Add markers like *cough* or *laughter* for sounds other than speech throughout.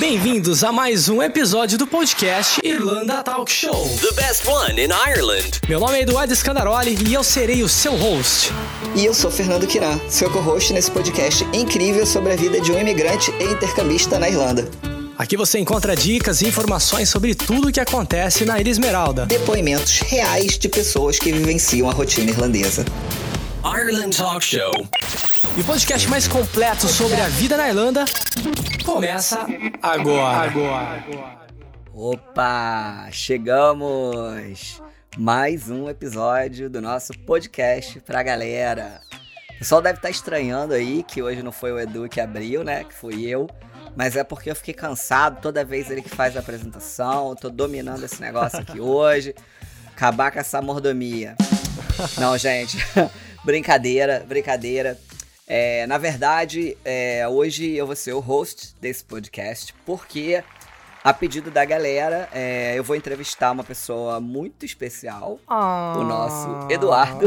Bem-vindos a mais um episódio do podcast Irlanda Talk Show. The best one in Ireland. Meu nome é Eduardo Scandaroli e eu serei o seu host. E eu sou Fernando Quiran, seu co-host nesse podcast incrível sobre a vida de um imigrante e intercambista na Irlanda. Aqui você encontra dicas e informações sobre tudo o que acontece na Ilha Esmeralda. Depoimentos reais de pessoas que vivenciam a rotina irlandesa. Ireland Talk Show. E o podcast mais completo sobre a vida na Irlanda começa agora. agora. Opa, chegamos! Mais um episódio do nosso podcast pra galera. O pessoal deve estar estranhando aí que hoje não foi o Edu que abriu, né? Que fui eu. Mas é porque eu fiquei cansado toda vez ele que faz a apresentação. Eu tô dominando esse negócio aqui *laughs* hoje. Acabar com essa mordomia. Não, gente. *laughs* brincadeira, brincadeira. É, na verdade, é, hoje eu vou ser o host desse podcast, porque, a pedido da galera, é, eu vou entrevistar uma pessoa muito especial, Ah. o nosso Eduardo.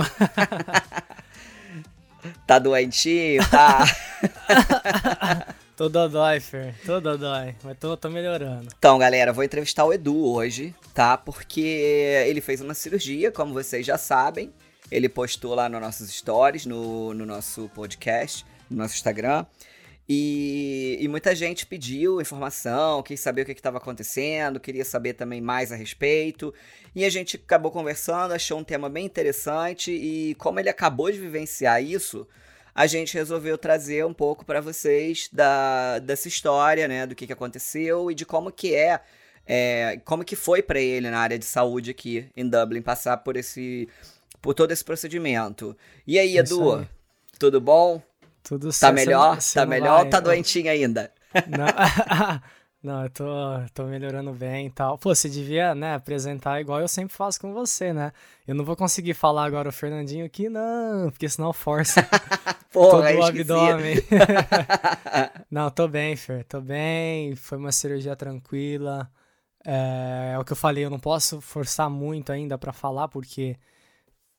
*laughs* tá doentinho, tá? *laughs* Tô dodói, Fer. Tô dodói. Mas tô, tô melhorando. Então, galera, eu vou entrevistar o Edu hoje, tá? Porque ele fez uma cirurgia, como vocês já sabem. Ele postou lá nos nossos stories, no, no nosso podcast, no nosso Instagram. E, e muita gente pediu informação, quis saber o que estava acontecendo, queria saber também mais a respeito. E a gente acabou conversando, achou um tema bem interessante. E como ele acabou de vivenciar isso, a gente resolveu trazer um pouco para vocês da, dessa história, né, do que, que aconteceu e de como que é, é como que foi para ele na área de saúde aqui em Dublin passar por esse, por todo esse procedimento. E aí, Isso Edu, aí. tudo bom? Tudo Tá certo. melhor? Você tá melhor vai- ou tá doentinho ainda? *laughs* Não, *laughs* não eu tô, tô melhorando bem e tal. Pô, você devia, né, apresentar igual eu sempre faço com você, né? Eu não vou conseguir falar agora o Fernandinho aqui, não, porque senão força *laughs* Porra, todo o abdômen. não, tô bem, Fer, tô bem. Foi uma cirurgia tranquila. É, é o que eu falei, eu não posso forçar muito ainda pra falar, porque,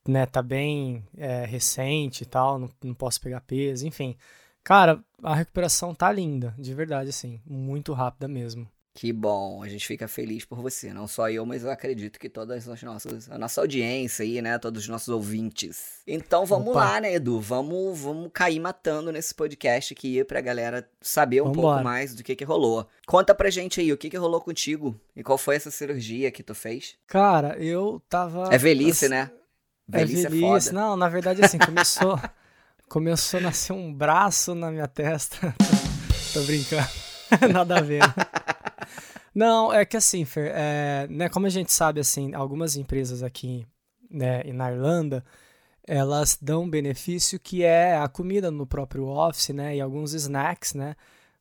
né, tá bem é, recente e tal, não, não posso pegar peso, enfim. Cara, a recuperação tá linda, de verdade, assim, muito rápida mesmo. Que bom, a gente fica feliz por você. Não só eu, mas eu acredito que todas as nossas, a nossa audiência aí, né? Todos os nossos ouvintes. Então vamos Opa. lá, né, Edu? Vamos, vamos cair matando nesse podcast aqui pra galera saber um pouco mais do que que rolou. Conta pra gente aí, o que que rolou contigo? E qual foi essa cirurgia que tu fez? Cara, eu tava. É velhice, assim, né? É Velhice é, velhice. foda. Não, na verdade, assim, começou. *laughs* começou a nascer um braço na minha testa. *laughs* Tô brincando. *laughs* Nada a ver. né? Não, é que assim, Fer, é, né, como a gente sabe, assim, algumas empresas aqui né, e na Irlanda, elas dão um benefício que é a comida no próprio office, né, e alguns snacks, né,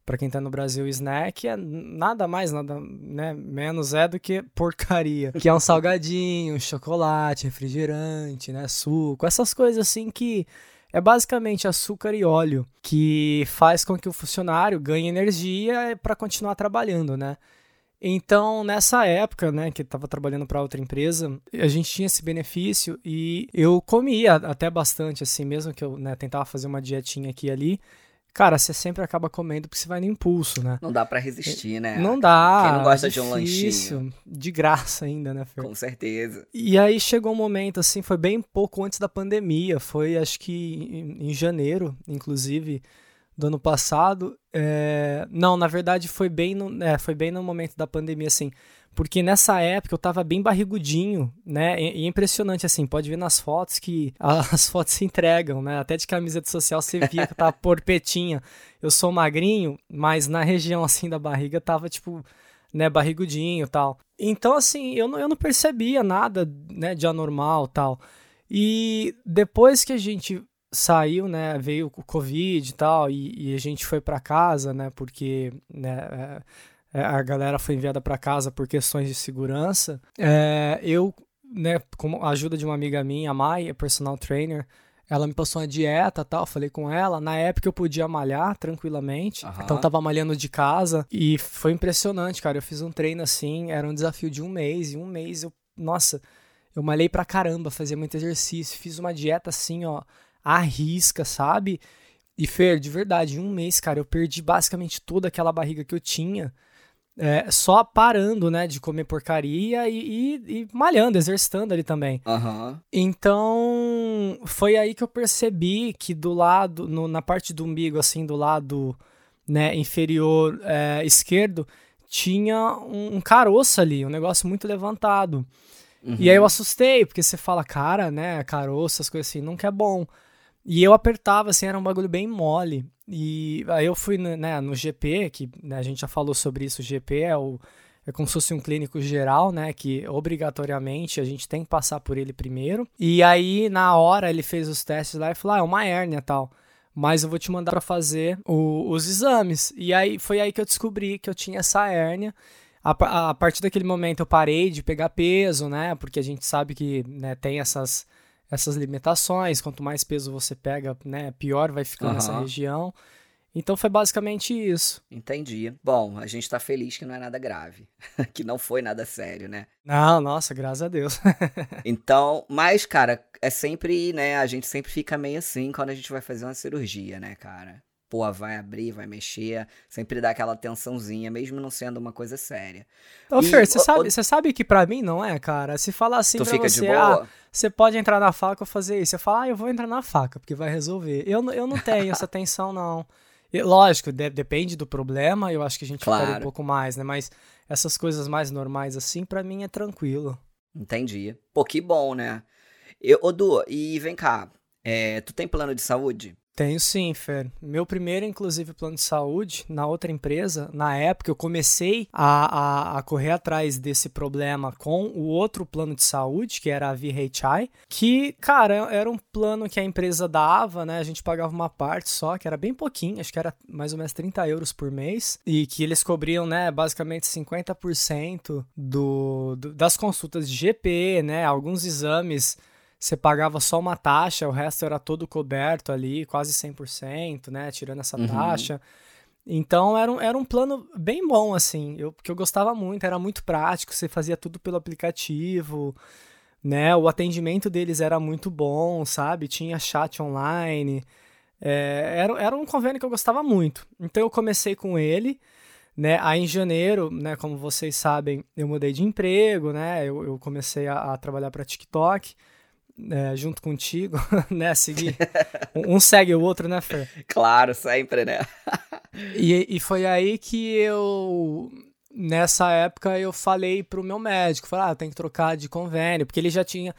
Pra quem tá no Brasil, snack é nada mais, nada né, menos é do que porcaria. Que é um salgadinho, chocolate, refrigerante, né, suco, essas coisas assim que é basicamente açúcar e óleo que faz com que o funcionário ganhe energia para continuar trabalhando, né? Então, nessa época, né, que eu tava trabalhando para outra empresa, a gente tinha esse benefício e eu comia até bastante, assim, mesmo que eu né, tentava fazer uma dietinha aqui e ali. Cara, você sempre acaba comendo porque você vai no impulso, né? Não dá pra resistir, né? Não dá. Quem não gosta é de um lanchinho? De graça ainda, né, Fer? Com certeza. E aí chegou um momento, assim, foi bem pouco antes da pandemia, foi acho que em, em janeiro, inclusive, do ano passado. É, Não, na verdade foi bem, no... é, foi bem no momento da pandemia, assim, porque nessa época eu tava bem barrigudinho, né, e é impressionante, assim, pode ver nas fotos que *laughs* as fotos se entregam, né, até de camiseta social você via que eu tava porpetinha. Eu sou magrinho, mas na região, assim, da barriga tava, tipo, né, barrigudinho tal. Então, assim, eu não, eu não percebia nada, né, de anormal tal. E depois que a gente saiu, né, veio o Covid e tal, e, e a gente foi para casa, né, porque, né, é, a galera foi enviada para casa por questões de segurança, é, eu, né, com a ajuda de uma amiga minha, a Mai, a personal trainer, ela me passou uma dieta tal, falei com ela. Na época eu podia malhar tranquilamente, Aham. então eu tava malhando de casa e foi impressionante, cara. Eu fiz um treino assim, era um desafio de um mês, e um mês eu, nossa, eu malhei pra caramba, fazia muito exercício, fiz uma dieta assim, ó, à risca, sabe? E Fer, de verdade, em um mês, cara, eu perdi basicamente toda aquela barriga que eu tinha, é, só parando, né, de comer porcaria e, e, e malhando, exercitando ali também. Aham. Então, foi aí que eu percebi que do lado, no- na parte do umbigo, assim, do lado né, inferior é, esquerdo, tinha um, um caroço ali, um negócio muito levantado. Uhum. E aí eu assustei, porque você fala, cara, né, caroço, essas coisas assim, nunca é bom. E eu apertava, assim, era um bagulho bem mole. E aí eu fui né, no GP, que né, a gente já falou sobre isso, o GP é, o, é como se fosse um clínico geral, né, que obrigatoriamente a gente tem que passar por ele primeiro. E aí, na hora, ele fez os testes lá e falou, ah, é uma hérnia tal. Mas eu vou te mandar pra fazer o- os exames. E aí foi aí que eu descobri que eu tinha essa hérnia. A, pa- a partir daquele momento eu parei de pegar peso, né? Porque a gente sabe que né, tem essas, essas limitações. Quanto mais peso você pega, né, pior vai ficando essa Aham. região. Então foi basicamente isso. Entendi. Bom, a gente tá feliz que não é nada grave. *laughs* que não foi nada sério, né? Não, nossa, graças a Deus. *laughs* Então, mas, cara, é sempre, né? A gente sempre fica meio assim quando a gente vai fazer uma cirurgia, né, cara? Pô, vai abrir, vai mexer, sempre dá aquela tensãozinha, mesmo não sendo uma coisa séria. Ô, E, Fer, você sabe, sabe que pra mim não é, cara? Se falar assim tu pra fica você, de ah, você pode entrar na faca ou fazer isso. Você fala, ah, eu vou entrar na faca, porque vai resolver. Eu, não- eu não tenho essa tensão, não. Lógico, de- depende do problema, eu acho que a gente ficaria um Claro. pouco mais, né? Mas essas coisas mais normais assim, pra mim é tranquilo. Entendi. Pô, que bom, né? Eu, ô, Du, e vem cá, é, tu tem plano de saúde? Tenho sim, Fer. Meu primeiro, inclusive, plano de saúde na outra empresa, na época eu comecei a, a, a correr atrás desse problema com o outro plano de saúde, que era a VHI, que, cara, era um plano que a empresa dava, né? A gente pagava uma parte só, que era bem pouquinho, acho que era mais ou menos 30 euros por mês, e que eles cobriam, né, basicamente 50% do, do, das consultas de GP, né? Alguns exames você pagava só uma taxa, o resto era todo coberto ali, quase 100%, né, tirando essa Uhum. taxa. Então era um, era um plano bem bom, assim, eu, porque eu gostava muito, era muito prático, você fazia tudo pelo aplicativo, né, o atendimento deles era muito bom, sabe, tinha chat online, é, era, era um convênio que eu gostava muito. Então eu comecei com ele, né? Aí em janeiro, né? Como vocês sabem, eu mudei de emprego, né? Eu, eu comecei a, a trabalhar para TikTok, né, junto contigo, *laughs* né? Seguir. Um, segue o outro, né, Fer? *laughs* Claro, sempre, né? E, e foi aí que eu. Nessa época eu falei pro meu médico, falei, ah, tem que trocar de convênio, porque ele já tinha.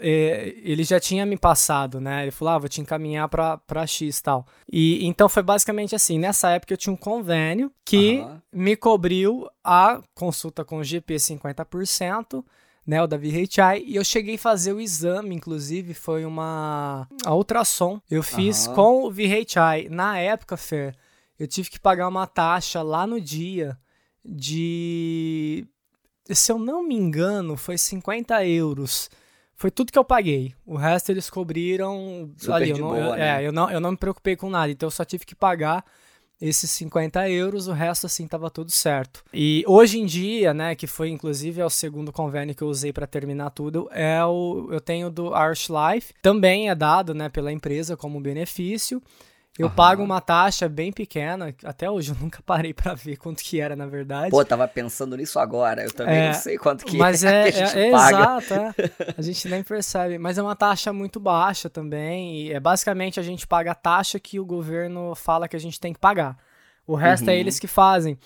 Ele já tinha me passado, né? Ele falou, ah, vou te encaminhar pra, pra X e tal. E então foi basicamente assim: nessa época eu tinha um convênio que Aham. me cobriu a consulta com o GP 50%, né? O da VHI, e eu cheguei a fazer o exame, inclusive, foi uma. A ultrassom. Eu fiz Aham. com o VHI. Na época, Fer, eu tive que pagar uma taxa lá no dia de. Se eu não me engano, foi 50 euros. Foi tudo que eu paguei. O resto eles cobriram Super ali. Eu não, boa, eu- né? É, eu não, eu não me preocupei com nada. Então eu só tive que pagar esses 50 euros, o resto assim tava tudo certo. E hoje em dia, né, que foi inclusive é o segundo convênio que eu usei para terminar tudo, é o eu tenho do Arch Life, também é dado, né, pela empresa como benefício. Eu Aham. pago uma taxa bem pequena, até hoje eu nunca parei para ver quanto que era na verdade. Pô, tava pensando nisso agora. Eu também É, não sei quanto que, Mas *laughs* é, que a gente é- é paga. exato, é. *laughs* A gente nem percebe. Mas é uma taxa muito baixa também. E é basicamente a gente paga a taxa que o governo fala que a gente tem que pagar. O resto é Uhum. eles que fazem.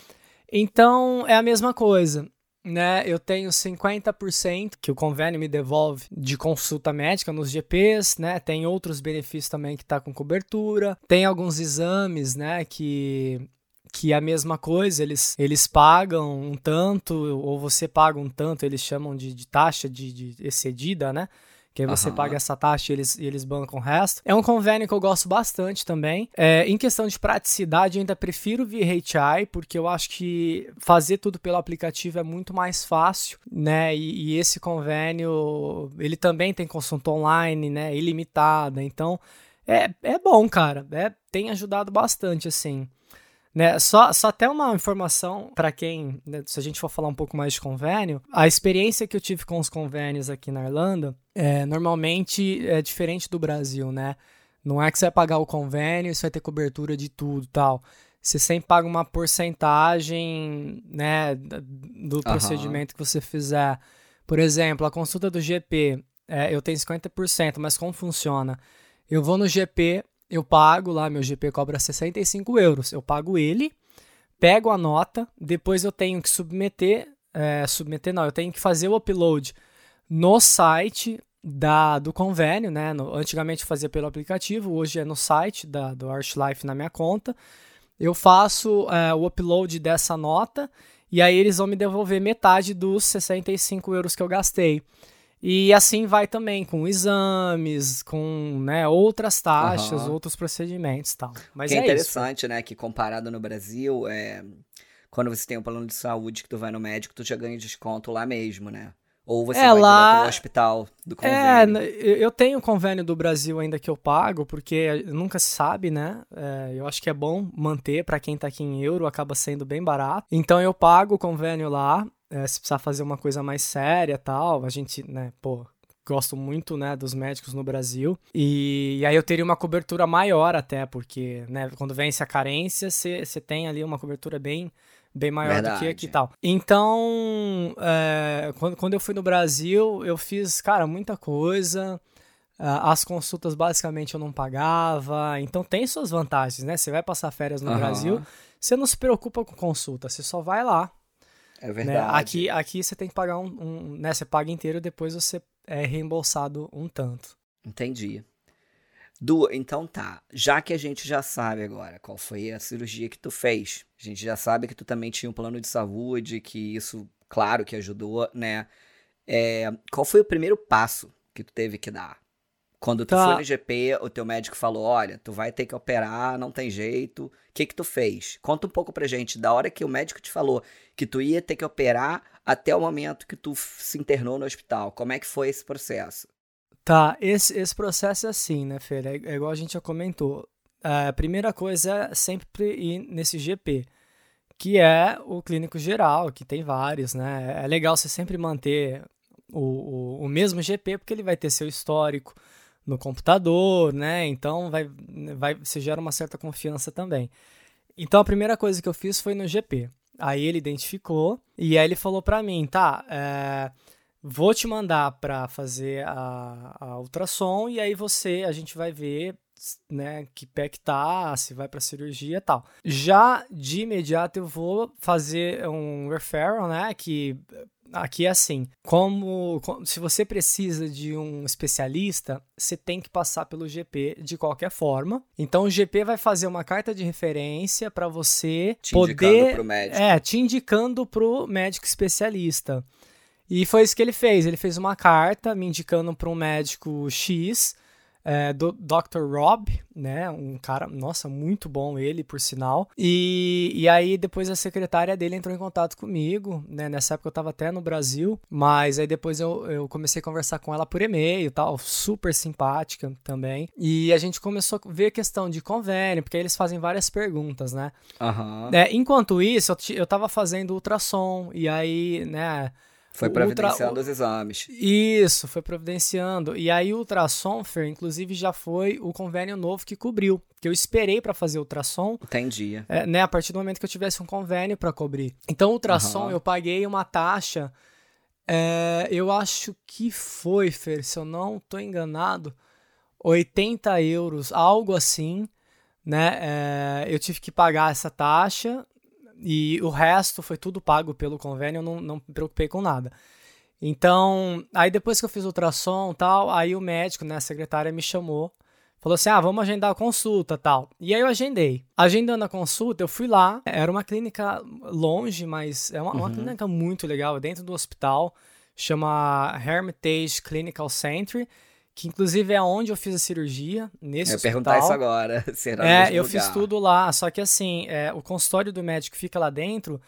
Então é a mesma coisa. Né, eu tenho 50% que o convênio me devolve de consulta médica nos GPs, né? Tem outros benefícios também que tá com cobertura. Tem alguns exames, né, que que é a mesma coisa, eles, eles pagam um tanto, ou você paga um tanto, eles chamam de, de taxa de, de excedida, né? Que aí você Aham. paga essa taxa e eles, e eles bancam o resto. É um convênio que eu gosto bastante também. É, em questão de praticidade, eu ainda prefiro VHI, porque eu acho que fazer tudo pelo aplicativo é muito mais fácil, né? E, e esse convênio, ele também tem consulta online, né? Ilimitada. Então, é, é bom, cara. É, tem ajudado bastante, assim. Né, só, só até uma informação para quem, né, se a gente for falar um pouco mais de convênio, a experiência que eu tive com os convênios aqui na Irlanda é, normalmente é diferente do Brasil, né? Não é que você vai pagar o convênio você vai ter cobertura de tudo tal. você sempre paga uma porcentagem, né, do procedimento uhum. que você fizer. Por exemplo, a consulta do GP, é, eu tenho 50%, mas como funciona? Eu vou no GP, eu pago lá, meu GP cobra 65 euros. Eu pago ele, pego a nota, depois eu tenho que submeter, é, submeter não, eu tenho que fazer o upload no site da, do convênio, né? No, antigamente eu fazia pelo aplicativo, hoje é no site da, do Artlife na minha conta. Eu faço é, o upload dessa nota e aí eles vão me devolver metade dos 65 euros que eu gastei. E assim vai também com exames, com né, outras taxas, uhum. outros procedimentos tal. Mas que é, é interessante, isso. né? Que comparado no Brasil, é... quando você tem um plano de saúde que tu vai no médico, tu já ganha desconto lá mesmo, né? Ou você é, vai lá... ao hospital do é, convênio? É, eu tenho convênio do Brasil ainda que eu pago, porque nunca se sabe, né? É, eu acho que é bom manter para quem tá aqui em euro, acaba sendo bem barato. Então eu pago o convênio lá, é, se precisar fazer uma coisa mais séria tal, a gente, né, pô, gosto muito, né, dos médicos no Brasil. E, e, aí eu teria uma cobertura maior até, porque, né, quando vence a carência, você tem ali uma cobertura bem bem maior Verdade. do que aqui e tal. Então, é, quando, quando eu fui no Brasil, eu fiz, cara, muita coisa. As consultas basicamente eu não pagava. Então tem suas vantagens, né? Você vai passar férias no uhum. Brasil, você não se preocupa com consulta, você só vai lá. É né? verdade. Né? Aqui, aqui você tem que pagar um, um, né? Você paga inteiro, depois você é reembolsado um tanto. Entendi. Du, então tá. Já que a gente já sabe agora qual foi a cirurgia que tu fez, a gente já sabe que tu também tinha um plano de saúde, que isso, claro, que ajudou, né? É, qual foi o primeiro passo que tu teve que dar? Quando tu tá. foi no GP, o teu médico falou: olha, tu vai ter que operar, não tem jeito. O que que tu fez? Conta um pouco pra gente, da hora que o médico te falou que tu ia ter que operar até o momento que tu se internou no hospital. Como é que foi esse processo? Tá, esse, esse processo é assim, né, Fer? É, é igual a gente já comentou. A primeira coisa é sempre ir nesse GP, que é o clínico geral, que tem vários, né? É legal você sempre manter o, o, o mesmo GP, porque ele vai ter seu histórico no computador, né? Então vai, vai, você gera uma certa confiança também. Então a primeira coisa que eu fiz foi no GP. Aí ele identificou e aí ele falou para mim, tá? É, Vou te mandar para fazer a, a ultrassom e aí você, a gente vai ver né, que pé que tá, se vai para cirurgia e tal. Já de imediato eu vou fazer um referral, né, que aqui é assim, como, se você precisa de um especialista, você tem que passar pelo GP de qualquer forma. Então o GP vai fazer uma carta de referência para você te poder pro médico. é, te indicando pro médico especialista. E foi isso que ele fez. Ele fez uma carta me indicando para um médico X, é, do Dr. Rob, né? Um cara, nossa, muito bom ele, por sinal. E, e aí depois a secretária dele entrou em contato comigo, né? Nessa época eu estava até no Brasil, mas aí depois eu, eu comecei a conversar com ela por e-mail tal, super simpática também. E a gente começou a ver a questão de convênio, porque aí eles fazem várias perguntas, né? Uhum. É, enquanto isso, eu, eu tava fazendo ultrassom, e aí, né? Foi providenciando ultra... os exames. Isso, foi providenciando. E aí o ultrassom, Fer, inclusive já foi o convênio novo que cobriu. Que eu esperei para fazer ultrassom. Entendi. É, né, a partir do momento que eu tivesse um convênio para cobrir. Então, ultrassom, uhum. eu paguei uma taxa. É, eu acho que foi, Fer, se eu não tô enganado, 80 euros, algo assim. Né? É, eu tive que pagar essa taxa e o resto foi tudo pago pelo convênio, eu não, não me preocupei com nada. Então, aí depois que eu fiz o ultrassom tal, aí o médico, né, a secretária me chamou, falou assim: ah, vamos agendar a consulta tal. E aí eu agendei. Agendando a consulta, eu fui lá, era uma clínica longe, mas é uma, uhum. uma clínica muito legal, dentro do hospital, chama Hermitage Clinical Center que inclusive é onde eu fiz a cirurgia, nesse eu hospital. perguntar isso agora, *laughs* será É, eu lugar. fiz tudo lá, só que assim, é, o consultório do médico fica lá dentro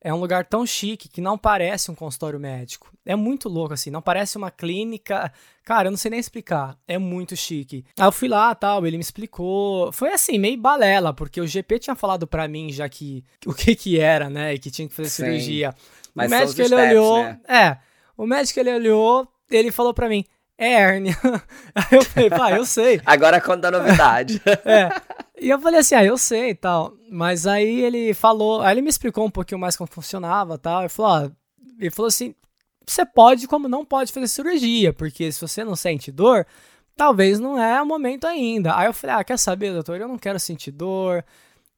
é um lugar tão chique que não parece um consultório médico. É muito louco, assim, não parece uma clínica. Cara, eu não sei nem explicar. É muito chique. Aí eu fui lá tal, ele me explicou. Foi assim, meio balela, porque o GP tinha falado para mim já que o que que era, né? E que tinha que fazer Sim. cirurgia. Mas o médico ele steps, olhou. Né? É. O médico ele olhou, ele falou para mim: é hérnia. *laughs* Aí eu falei, pá, eu sei. *laughs* Agora conta a novidade. *laughs* É. E eu falei assim, ah, eu sei e tal. Mas aí ele falou, aí ele me explicou um pouquinho mais como funcionava e tal. Ele falou, ó, ele falou assim, você pode como não pode fazer cirurgia, porque se você não sente dor, talvez não é o momento ainda. Aí eu falei, ah, quer saber, doutor, eu não quero sentir dor,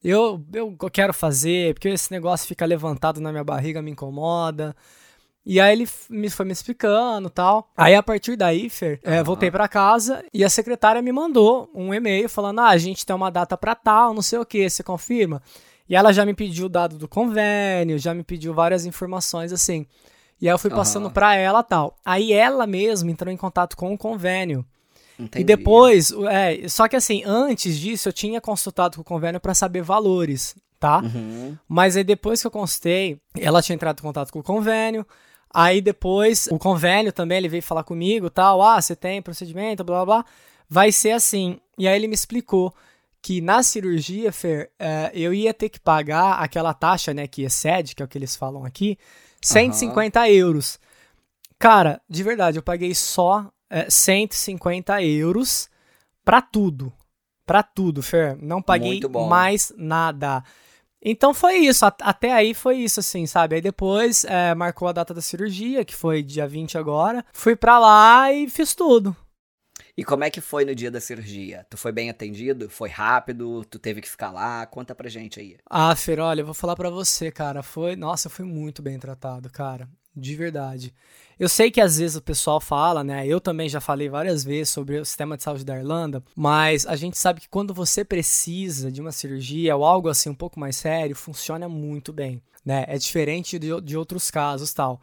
eu, eu quero fazer, porque esse negócio fica levantado na minha barriga, me incomoda. E aí ele me, foi me explicando tal. Aí a partir daí, Fer, é, voltei para casa e a secretária me mandou um e-mail falando: ah, a gente tem uma data para tal, não sei o que, você confirma? E ela já me pediu o dado do convênio, já me pediu várias informações assim. E aí eu fui passando uhum. para ela tal. Aí ela mesma entrou em contato com o convênio. Entendi. E depois, é, só que assim, antes disso eu tinha consultado com o convênio para saber valores, tá? Uhum. Mas aí depois que eu consultei, ela tinha entrado em contato com o convênio, Aí depois, o convênio também, ele veio falar comigo, tal, ah, você tem procedimento, blá, blá, blá. Vai ser assim. E aí ele me explicou que na cirurgia, Fer, é, eu ia ter que pagar aquela taxa, né, que excede, que é o que eles falam aqui, 150 uhum. euros. Cara, de verdade, eu paguei só é, 150 euros pra tudo. Pra tudo, Fer. Não paguei mais nada. Então foi isso, até aí foi isso, assim, sabe? Aí depois é, marcou a data da cirurgia, que foi dia 20 agora. Fui pra lá e fiz tudo. E como é que foi no dia da cirurgia? Tu foi bem atendido? Foi rápido? Tu teve que ficar lá? Conta pra gente aí. Ah, Fer, olha, eu vou falar pra você, cara. Foi. Nossa, eu fui muito bem tratado, cara. De verdade. Eu sei que às vezes o pessoal fala, né? Eu também já falei várias vezes sobre o sistema de saúde da Irlanda, mas a gente sabe que quando você precisa de uma cirurgia ou algo assim um pouco mais sério, funciona muito bem, né? É diferente de, de outros casos, tal.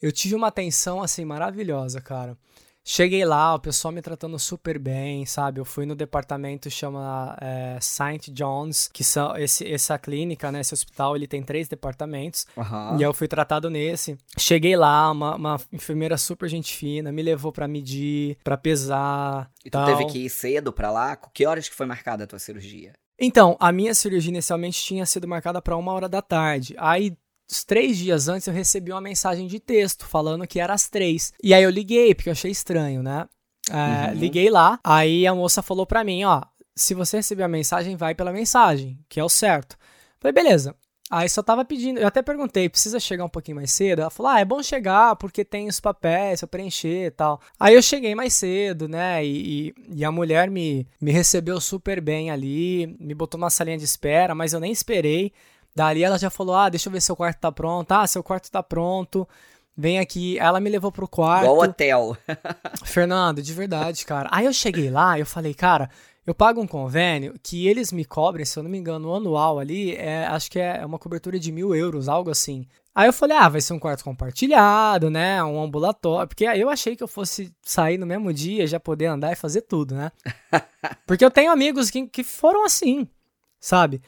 Eu tive uma atenção assim maravilhosa, cara. Cheguei lá, o pessoal me tratando super bem, sabe? Eu fui no departamento chama é, St. John's, que são esse, essa clínica, né? Esse hospital, ele tem três departamentos. Uhum. E eu fui tratado nesse. Cheguei lá, uma, uma enfermeira super gente fina, me levou para medir, para pesar. E tu tal. teve que ir cedo para lá? Que horas que foi marcada a tua cirurgia? Então, a minha cirurgia inicialmente tinha sido marcada para uma hora da tarde. Aí três dias antes eu recebi uma mensagem de texto falando que era às três. E aí eu liguei, porque eu achei estranho, né? É, uhum. Liguei lá, aí a moça falou pra mim, ó, se você receber a mensagem, vai pela mensagem, que é o certo. Falei, beleza. Aí só tava pedindo, eu até perguntei, precisa chegar um pouquinho mais cedo? Ela falou, ah, é bom chegar porque tem os papéis pra preencher e tal. Aí eu cheguei mais cedo, né, e, e, e, a mulher me, me recebeu super bem ali, me botou numa salinha de espera, mas eu nem esperei. Dali ela já falou: Ah, deixa eu ver se seu quarto tá pronto. Ah, seu quarto tá pronto. Vem aqui. Ela me levou pro quarto. Igual hotel. *laughs* *laughs* Fernando, de verdade, cara. Aí eu cheguei lá eu falei, cara, eu pago um convênio que eles me cobrem, se eu não me engano, anual ali, é, acho que é uma cobertura de mil euros, algo assim. Aí eu falei, ah, vai ser um quarto compartilhado, né? Um ambulatório. Porque aí eu achei que eu fosse sair no mesmo dia, já poder andar e fazer tudo, né? *laughs* Porque eu tenho amigos que, que foram assim, sabe?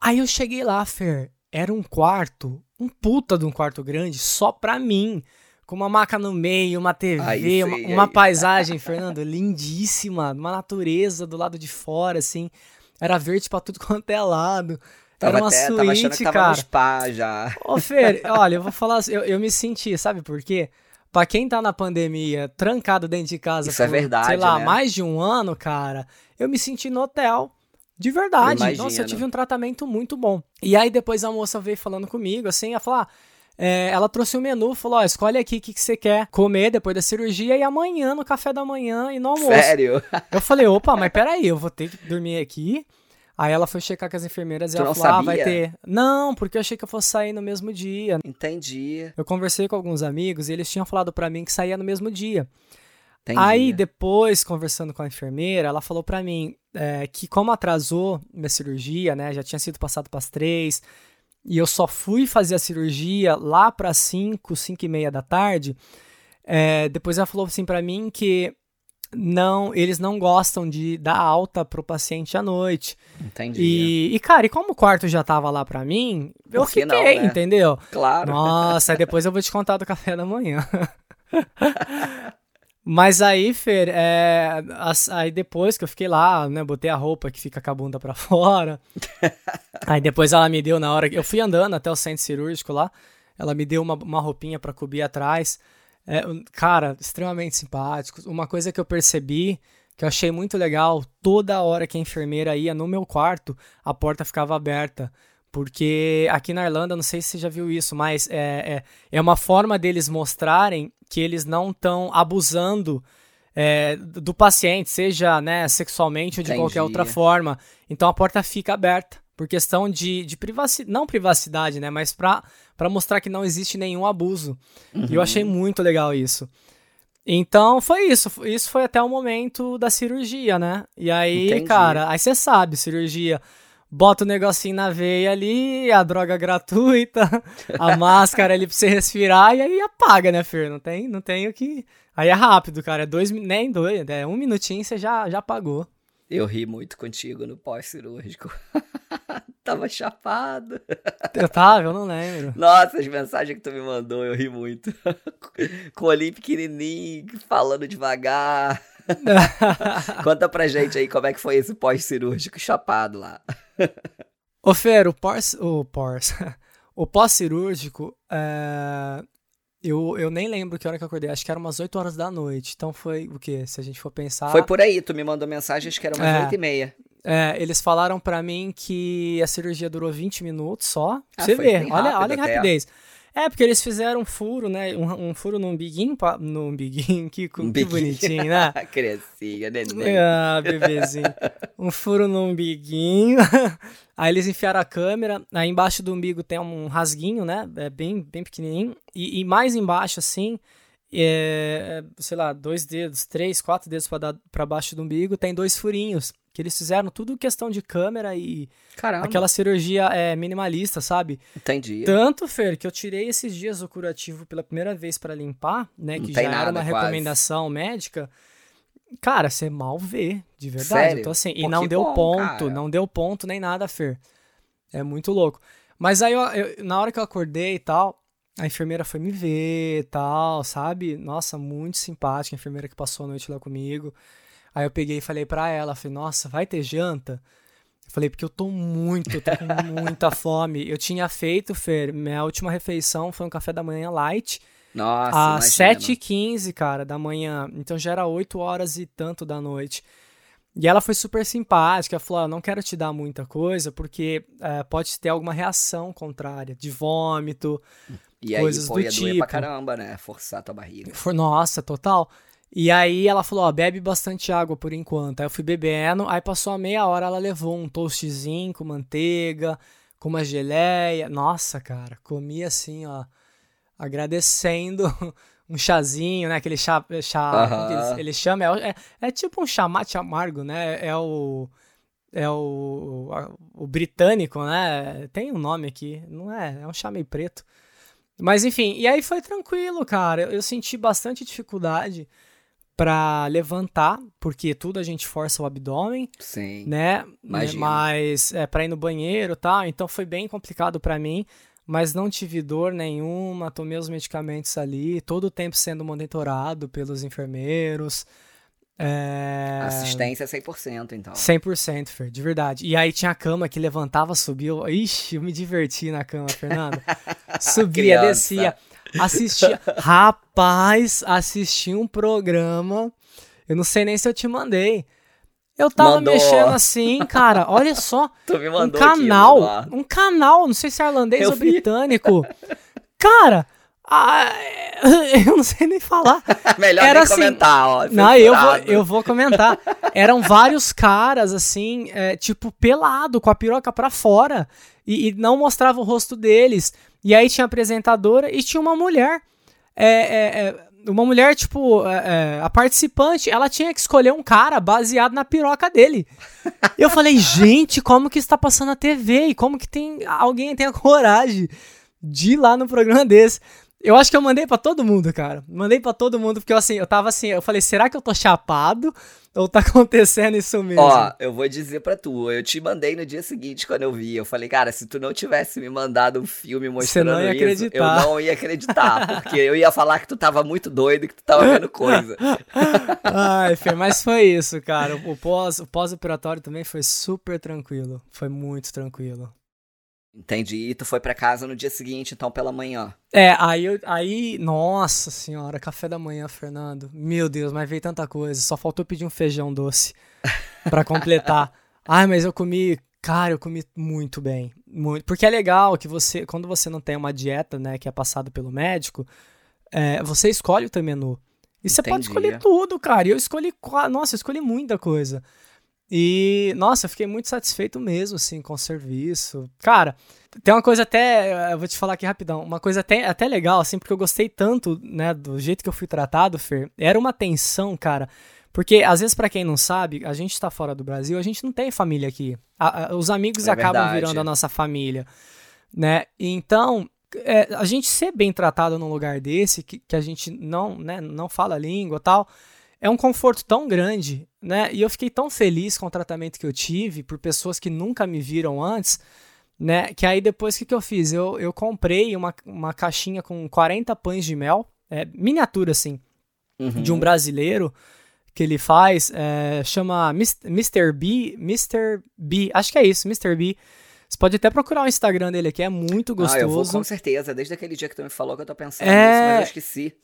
Aí eu cheguei lá, Fer, era um quarto, um puta de um quarto grande, só pra mim. Com uma maca no meio, uma TV, aí, uma, uma paisagem, Fernando, lindíssima, uma natureza do lado de fora, assim. Era verde pra tudo *laughs* quanto é lado. Era uma até, suíte, tava cara. No spa já. Ô, Fer, olha, eu vou falar assim, eu, eu me senti, sabe por quê? Pra quem tá na pandemia, trancado dentro de casa Isso é por, é verdade, sei lá, né? mais de um ano, cara, eu me senti no hotel. De verdade. Imagino. Nossa, eu tive um tratamento muito bom. E aí depois a moça veio falando comigo, assim, ela falou: ah, é, ela trouxe o um menu, falou: ó, escolhe aqui o que, que você quer comer depois da cirurgia e amanhã, no café da manhã e no almoço. Sério? Eu falei: opa, mas peraí, eu vou ter que dormir aqui. Aí ela foi checar com as enfermeiras e tu ela falou: sabia? ah, vai ter. Não, porque eu achei que eu fosse sair no mesmo dia. Entendi. Eu conversei com alguns amigos e eles tinham falado para mim que saía no mesmo dia. Entendi. Aí depois, conversando com a enfermeira, ela falou para mim é, que como atrasou minha cirurgia, né, já tinha sido passado para as três, e eu só fui fazer a cirurgia lá para cinco, cinco e meia da tarde. É, depois ela falou assim para mim que não, eles não gostam de dar alta pro paciente à noite. Entendi. E, e cara, e como o quarto já tava lá pra mim, eu Por fiquei, não, né? entendeu? Claro. Nossa, *laughs* depois eu vou te contar do café da manhã. *laughs* Mas aí, Fer, é, aí depois que eu fiquei lá, né, botei a roupa que fica com a bunda pra *laughs* fora. aí depois ela me deu na hora que eu fui andando até o centro cirúrgico lá, ela me deu uma, uma roupinha para cobrir atrás. É, cara, extremamente simpáticos. Uma coisa que eu percebi, que eu achei muito legal, toda hora que a enfermeira ia no meu quarto, a porta ficava aberta. Porque aqui na Irlanda, não sei se você já viu isso, mas é, é, é uma forma deles mostrarem que eles não estão abusando é, do paciente, seja né, sexualmente ou de qualquer outra forma. Então a porta fica aberta por questão de, de privacidade, não privacidade, né, mas para mostrar que não existe nenhum abuso. Uhum. E eu achei muito legal isso. Então foi isso, isso foi até o momento da cirurgia, né? E aí, Entendi. cara, aí você sabe, cirurgia bota o negocinho na veia ali, a droga gratuita, a *laughs* máscara ali pra você respirar e aí apaga, né, Fer? Não tem, não tem o que. Aí é rápido, cara. É dois, nem dois, é um minutinho você já, já apagou. Eu ri muito contigo no pós-cirúrgico. *laughs* tava chapado. Eu tava, eu não lembro. Nossa, as mensagens que tu me mandou, eu ri muito. *laughs* Com o olhinho pequenininho, falando devagar. *laughs* Conta pra gente aí como é que foi esse pós-cirúrgico chapado lá. Ô Fer, o pós, o pós, *laughs* o pós-cirúrgico, é... eu, eu nem lembro que hora que eu acordei, acho que era umas 8 horas da noite, então foi o quê? Se a gente for pensar... Foi por aí, tu me mandou mensagem, acho que era umas é, 8 e meia. É, eles falaram para mim que a cirurgia durou 20 minutos só. Ah, você vê, olha, olha a rapidez. É, porque eles fizeram um furo, né? Um, um furo no umbiguinho, no umbiguinho, que, que bonitinho, né? *laughs* Crescia, neném. Ah, bebezinho. um furo no umbiguinho. *laughs* aí eles enfiaram a câmera, aí embaixo do umbigo tem um rasguinho, né? É bem, bem pequenininho. E, e mais embaixo, assim, é, sei lá, dois dedos, três, quatro dedos para baixo do umbigo, tem dois furinhos que eles fizeram tudo questão de câmera e Caramba. aquela cirurgia é, minimalista, sabe? Entendi. Tanto, Fer, que eu tirei esses dias o curativo pela primeira vez para limpar, né? Não que já nada, era uma quase. recomendação médica. Cara, você mal vê, de verdade. Sério? Eu tô assim, e não deu bom, ponto, cara. não deu ponto nem nada, Fer. É muito louco. Mas aí, eu, eu, na hora que eu acordei e tal, a enfermeira foi me ver e tal, sabe? Nossa, muito simpática a enfermeira que passou a noite lá comigo. Aí eu peguei e falei pra ela, falei, nossa, vai ter janta? Eu falei, porque eu tô muito, eu tô com *laughs* muita fome. Eu tinha feito, Fer, minha última refeição foi um café da manhã light. Nossa, Às 7h15, cara, da manhã. Então já era 8 horas e tanto da noite. E ela foi super simpática, falou: ah, não quero te dar muita coisa, porque é, pode ter alguma reação contrária, de vômito, e coisas aí, pô, do ia tipo. Doer pra tipo. caramba, né? Forçar tua barriga. For, nossa, total. E aí ela falou, ó, bebe bastante água por enquanto. Aí eu fui bebendo, aí passou a meia hora, ela levou um toastzinho com manteiga, com uma geleia. Nossa, cara, comi assim, ó, agradecendo *laughs* um chazinho, né? Aquele chá, chá eles, eles chamam, é, é, é, tipo um chamate amargo, né? É o é o, o, o britânico, né? Tem um nome aqui, não é? É um chá meio preto. Mas enfim, e aí foi tranquilo, cara. Eu, eu senti bastante dificuldade para levantar, porque tudo a gente força o abdômen, Sim. né? Imagina. Mas é para ir no banheiro, tá? Então foi bem complicado para mim, mas não tive dor nenhuma, tomei os medicamentos ali, todo o tempo sendo monitorado pelos enfermeiros. É... Assistência 100%, então. 100%, Fer, de verdade. E aí tinha a cama que levantava, subia. Ixi, eu me diverti na cama, Fernando. *laughs* Subia, descia assistia. Rapaz, assisti um programa. Eu não sei nem se eu te mandei. Eu tava mandou. mexendo assim, cara, olha só. *laughs* Um canal, aqui, um canal, não sei se é irlandês eu ou vi. britânico. Cara, ah, *laughs* eu não sei nem falar. *laughs* Melhor Era nem assim, comentar, ó. Não, eu vou, eu vou comentar. Eram vários caras, assim, é, tipo, pelado, com a piroca pra fora. E, e não mostrava o rosto deles. E aí tinha a apresentadora e tinha uma mulher. É, é, é uma mulher, tipo, é, é, a participante, ela tinha que escolher um cara baseado na piroca dele. Eu falei, *laughs* gente, como que está passando a TV? E como que tem alguém tem a coragem de ir lá no programa desse? Eu acho que eu mandei para todo mundo, cara. Mandei para todo mundo, porque eu, assim, eu tava assim, eu falei, será que eu tô chapado? Ou tá *laughs* acontecendo isso mesmo? Ó, eu vou dizer pra tu, eu te mandei no dia seguinte quando eu vi. Eu falei, cara, se tu não tivesse me mandado um filme mostrando não ia isso, acreditar. eu não ia acreditar. Porque eu ia falar que tu tava muito doido, que tu tava vendo coisa. *laughs* Ai, Fê, mas foi isso, cara. O pós, o pós-operatório também foi super tranquilo. Foi muito tranquilo. Entendi. E tu foi pra casa no dia seguinte, então, pela manhã. É, aí, eu, aí, nossa senhora, café da manhã, Fernando. Meu Deus, mas veio tanta coisa. Só faltou pedir um feijão doce *laughs* para completar. Ai, mas eu comi, cara, eu comi muito bem. Muito. Porque é legal que você, quando você não tem uma dieta, né, que é passada pelo médico, é, você escolhe o teu menu. E você pode escolher tudo, cara. E eu escolhi, nossa, eu escolhi muita coisa. E, nossa, eu fiquei muito satisfeito mesmo, assim, com o serviço. Cara, tem uma coisa até, eu vou te falar aqui rapidão, uma coisa até, até legal, assim, porque eu gostei tanto, né, do jeito que eu fui tratado, Fer. Era uma tensão, cara. Porque, às vezes, para quem não sabe, a gente tá fora do Brasil, a gente não tem família aqui. A, a, os amigos é acabam verdade. virando a nossa família, né? Então, é, a gente ser bem tratado num lugar desse, que, que a gente não, né, não fala a língua tal é um conforto tão grande, né? E eu fiquei tão feliz com o tratamento que eu tive por pessoas que nunca me viram antes, né? Que aí depois o que, que eu fiz? Eu, eu comprei uma, uma caixinha com 40 pães de mel, é, miniatura assim, uhum. de um brasileiro que ele faz, é, chama Mr. B, Mr. B, acho que é isso, Mr. B. Você pode até procurar o Instagram dele aqui, é muito gostoso. Ah, eu vou com certeza, desde aquele dia que tu me falou que eu tô pensando é... nisso, mas eu esqueci.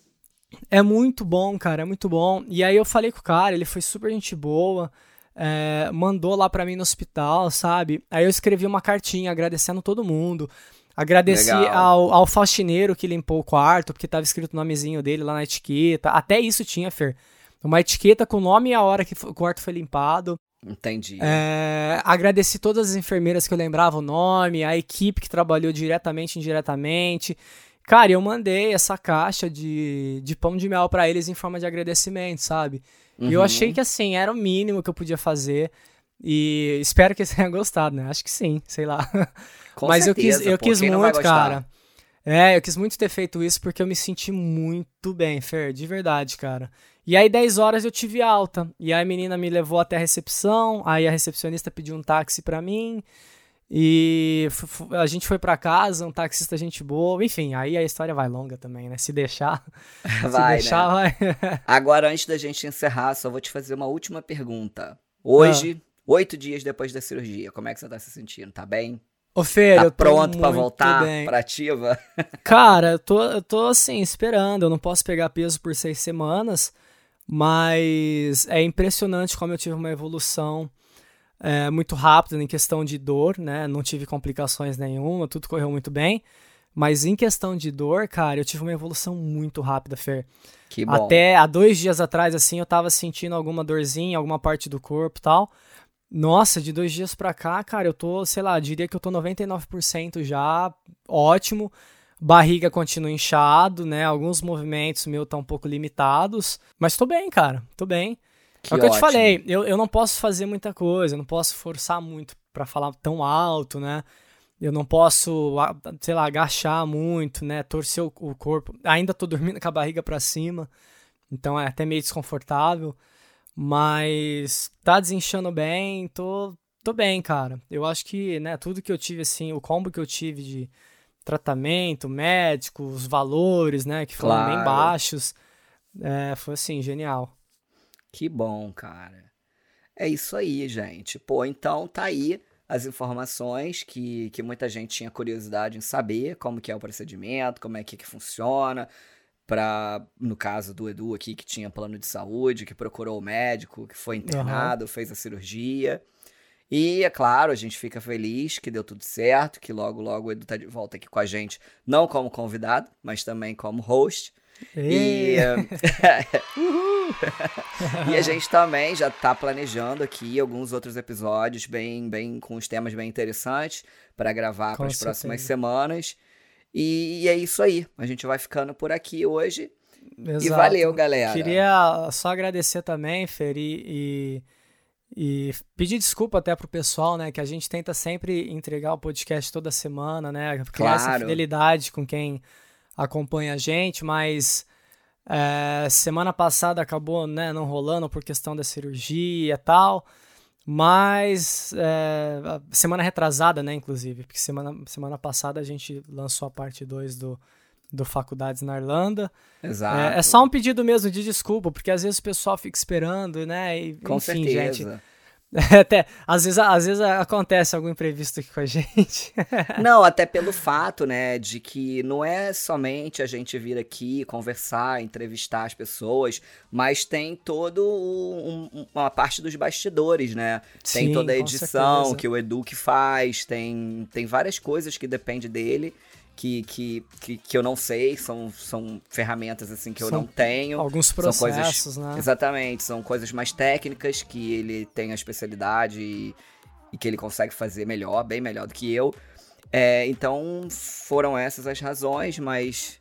É muito bom, cara, é muito bom. E aí eu falei com o cara, ele foi super gente boa, é, mandou lá pra mim no hospital, sabe? Aí eu escrevi uma cartinha agradecendo todo mundo. Agradeci ao, ao faxineiro que limpou o quarto, porque tava escrito o nomezinho dele lá na etiqueta. Até isso tinha, Fer. Uma etiqueta com o nome e a hora que o quarto foi limpado. Entendi. É, agradeci todas as enfermeiras que eu lembrava o nome, a equipe que trabalhou diretamente e indiretamente. Cara, eu mandei essa caixa de, de pão de mel para eles em forma de agradecimento, sabe? Uhum. E eu achei que, assim, era o mínimo que eu podia fazer. E espero que *laughs* eles tenham gostado, né? Acho que sim, sei lá. *laughs* Com Mas certeza, eu quis, eu pô, quis muito, cara. É, eu quis muito ter feito isso porque eu me senti muito bem, Fer, de verdade, cara. E aí, 10 horas eu tive alta. E aí a menina me levou até a recepção. Aí a recepcionista pediu um táxi para mim. E a gente foi para casa, um taxista gente boa, enfim, aí a história vai longa também, né? Se deixar, *laughs* vai, se deixar, né? vai. *laughs* Agora, antes da gente encerrar, só vou te fazer uma última pergunta. Hoje, ah. oito dias depois da cirurgia, como é que você tá se sentindo? Tá bem? Ô, Fer, tá eu pronto para voltar bem. pra ativa? *laughs* Cara, eu tô, eu tô assim, esperando. Eu não posso pegar peso por seis semanas, mas é impressionante como eu tive uma evolução é, muito rápido em questão de dor, né? Não tive complicações nenhuma, tudo correu muito bem. Mas em questão de dor, cara, eu tive uma evolução muito rápida, Fer. Que bom. Até há dois dias atrás, assim, eu tava sentindo alguma dorzinha, alguma parte do corpo e tal. Nossa, de dois dias pra cá, cara, eu tô, sei lá, diria que eu tô 99% já, ótimo. Barriga continua inchado, né? Alguns movimentos meus estão um pouco limitados. Mas tô bem, cara, tô bem. Que é o que ótimo. eu te falei, eu, eu não posso fazer muita coisa, eu não posso forçar muito para falar tão alto, né? Eu não posso, sei lá, agachar muito, né? Torcer o, o corpo. Ainda tô dormindo com a barriga para cima, então é até meio desconfortável. Mas tá desinchando bem, tô, tô bem, cara. Eu acho que, né, tudo que eu tive, assim, o combo que eu tive de tratamento, médico, os valores, né, que foram claro. bem baixos, é, foi, assim, genial. Que bom, cara. É isso aí, gente. Pô, então tá aí as informações que, que muita gente tinha curiosidade em saber, como que é o procedimento, como é que, que funciona, para no caso do Edu aqui que tinha plano de saúde, que procurou o médico, que foi internado, uhum. fez a cirurgia. E é claro, a gente fica feliz que deu tudo certo, que logo logo o Edu tá de volta aqui com a gente, não como convidado, mas também como host. E, *laughs* e a *laughs* gente também já está planejando aqui alguns outros episódios bem, bem com os temas bem interessantes para gravar para as próximas semanas. E, e, é isso aí. A gente vai ficando por aqui hoje. Exato. E valeu, galera. Queria só agradecer também, Fer, e, e, pedir desculpa até pro pessoal, né? Que a gente tenta sempre entregar o podcast toda semana, né? Criar claro. essa fidelidade com quem acompanha a gente, mas é, semana passada acabou né, não rolando por questão da cirurgia e tal. Mas é, semana retrasada, né, inclusive, porque semana, semana passada a gente lançou a parte 2 do, do Faculdades na Irlanda. Exato. É, é, só um pedido mesmo de desculpa, porque às vezes o pessoal fica esperando, né? E, Com enfim, certeza. gente. *laughs* Até, às vezes, às vezes acontece algum imprevisto aqui com a gente. *laughs* não, até pelo fato, né, de que não é somente a gente vir aqui conversar, entrevistar as pessoas, mas tem todo um, uma parte dos bastidores, né? Sim, tem toda a edição que o Edu que faz, tem, tem várias coisas que depende dele que, que, que, que, eu não sei, são, são ferramentas assim que eu não tenho. Alguns processos, coisas, né? Exatamente, são coisas mais técnicas que ele tem a especialidade e, e que ele consegue fazer melhor, bem melhor do que eu. É, então foram essas as razões, mas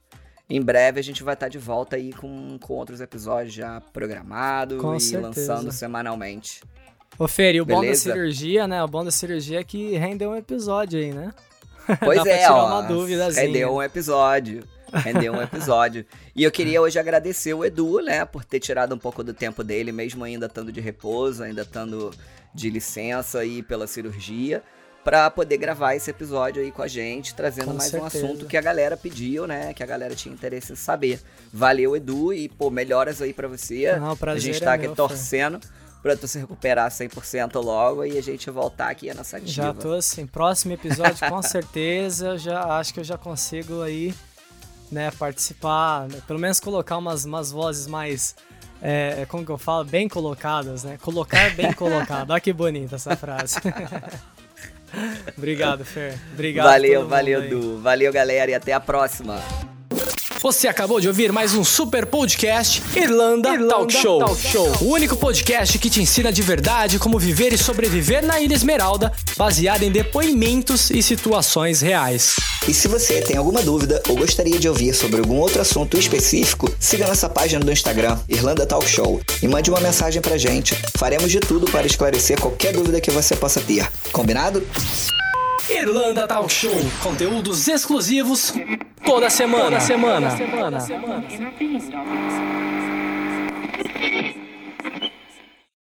em breve a gente vai estar de volta aí com, com outros episódios já programados e certeza. lançando semanalmente. Ô Fer, e o Beleza? bom da cirurgia, né? O bom da cirurgia é que rendeu um episódio aí, né? *laughs* Pois é, ó. Rendeu um episódio. Rendeu um episódio. e eu queria hoje agradecer o Edu, né, por ter tirado um pouco do tempo dele, mesmo ainda estando de repouso, ainda estando de licença aí pela cirurgia, para poder gravar esse episódio aí com a gente, trazendo com mais certeza. um assunto que a galera pediu, né, que a galera tinha interesse em saber. Valeu, Edu, e pô, melhoras aí para você. Não, a gente tá é aqui meu, torcendo. Foi pra tu se recuperar 100% logo e a gente voltar aqui a nossa ativa. Já tô assim, próximo episódio com *laughs* certeza, já acho que eu já consigo aí, né, participar, né, pelo menos colocar umas, umas vozes mais, é, como que eu falo, bem colocadas, né, colocar bem colocado, olha que bonita essa frase. *laughs* Obrigado, Fer. Obrigado. Valeu, valeu, Du. Valeu, galera, e até a próxima. Você acabou de ouvir mais um super podcast Irlanda, Irlanda Talk, Show. Talk Show. O único podcast que te ensina de verdade como viver e sobreviver na Ilha Esmeralda, baseado em depoimentos e situações reais. E se você tem alguma dúvida ou gostaria de ouvir sobre algum outro assunto específico, siga nossa página do Instagram, Irlanda Talk Show, e mande uma mensagem pra gente. Faremos de tudo para esclarecer qualquer dúvida que você possa ter. Combinado? Irlanda Talk Show. Conteúdos exclusivos toda semana. Toda semana. Toda semana. Toda semana. Toda semana.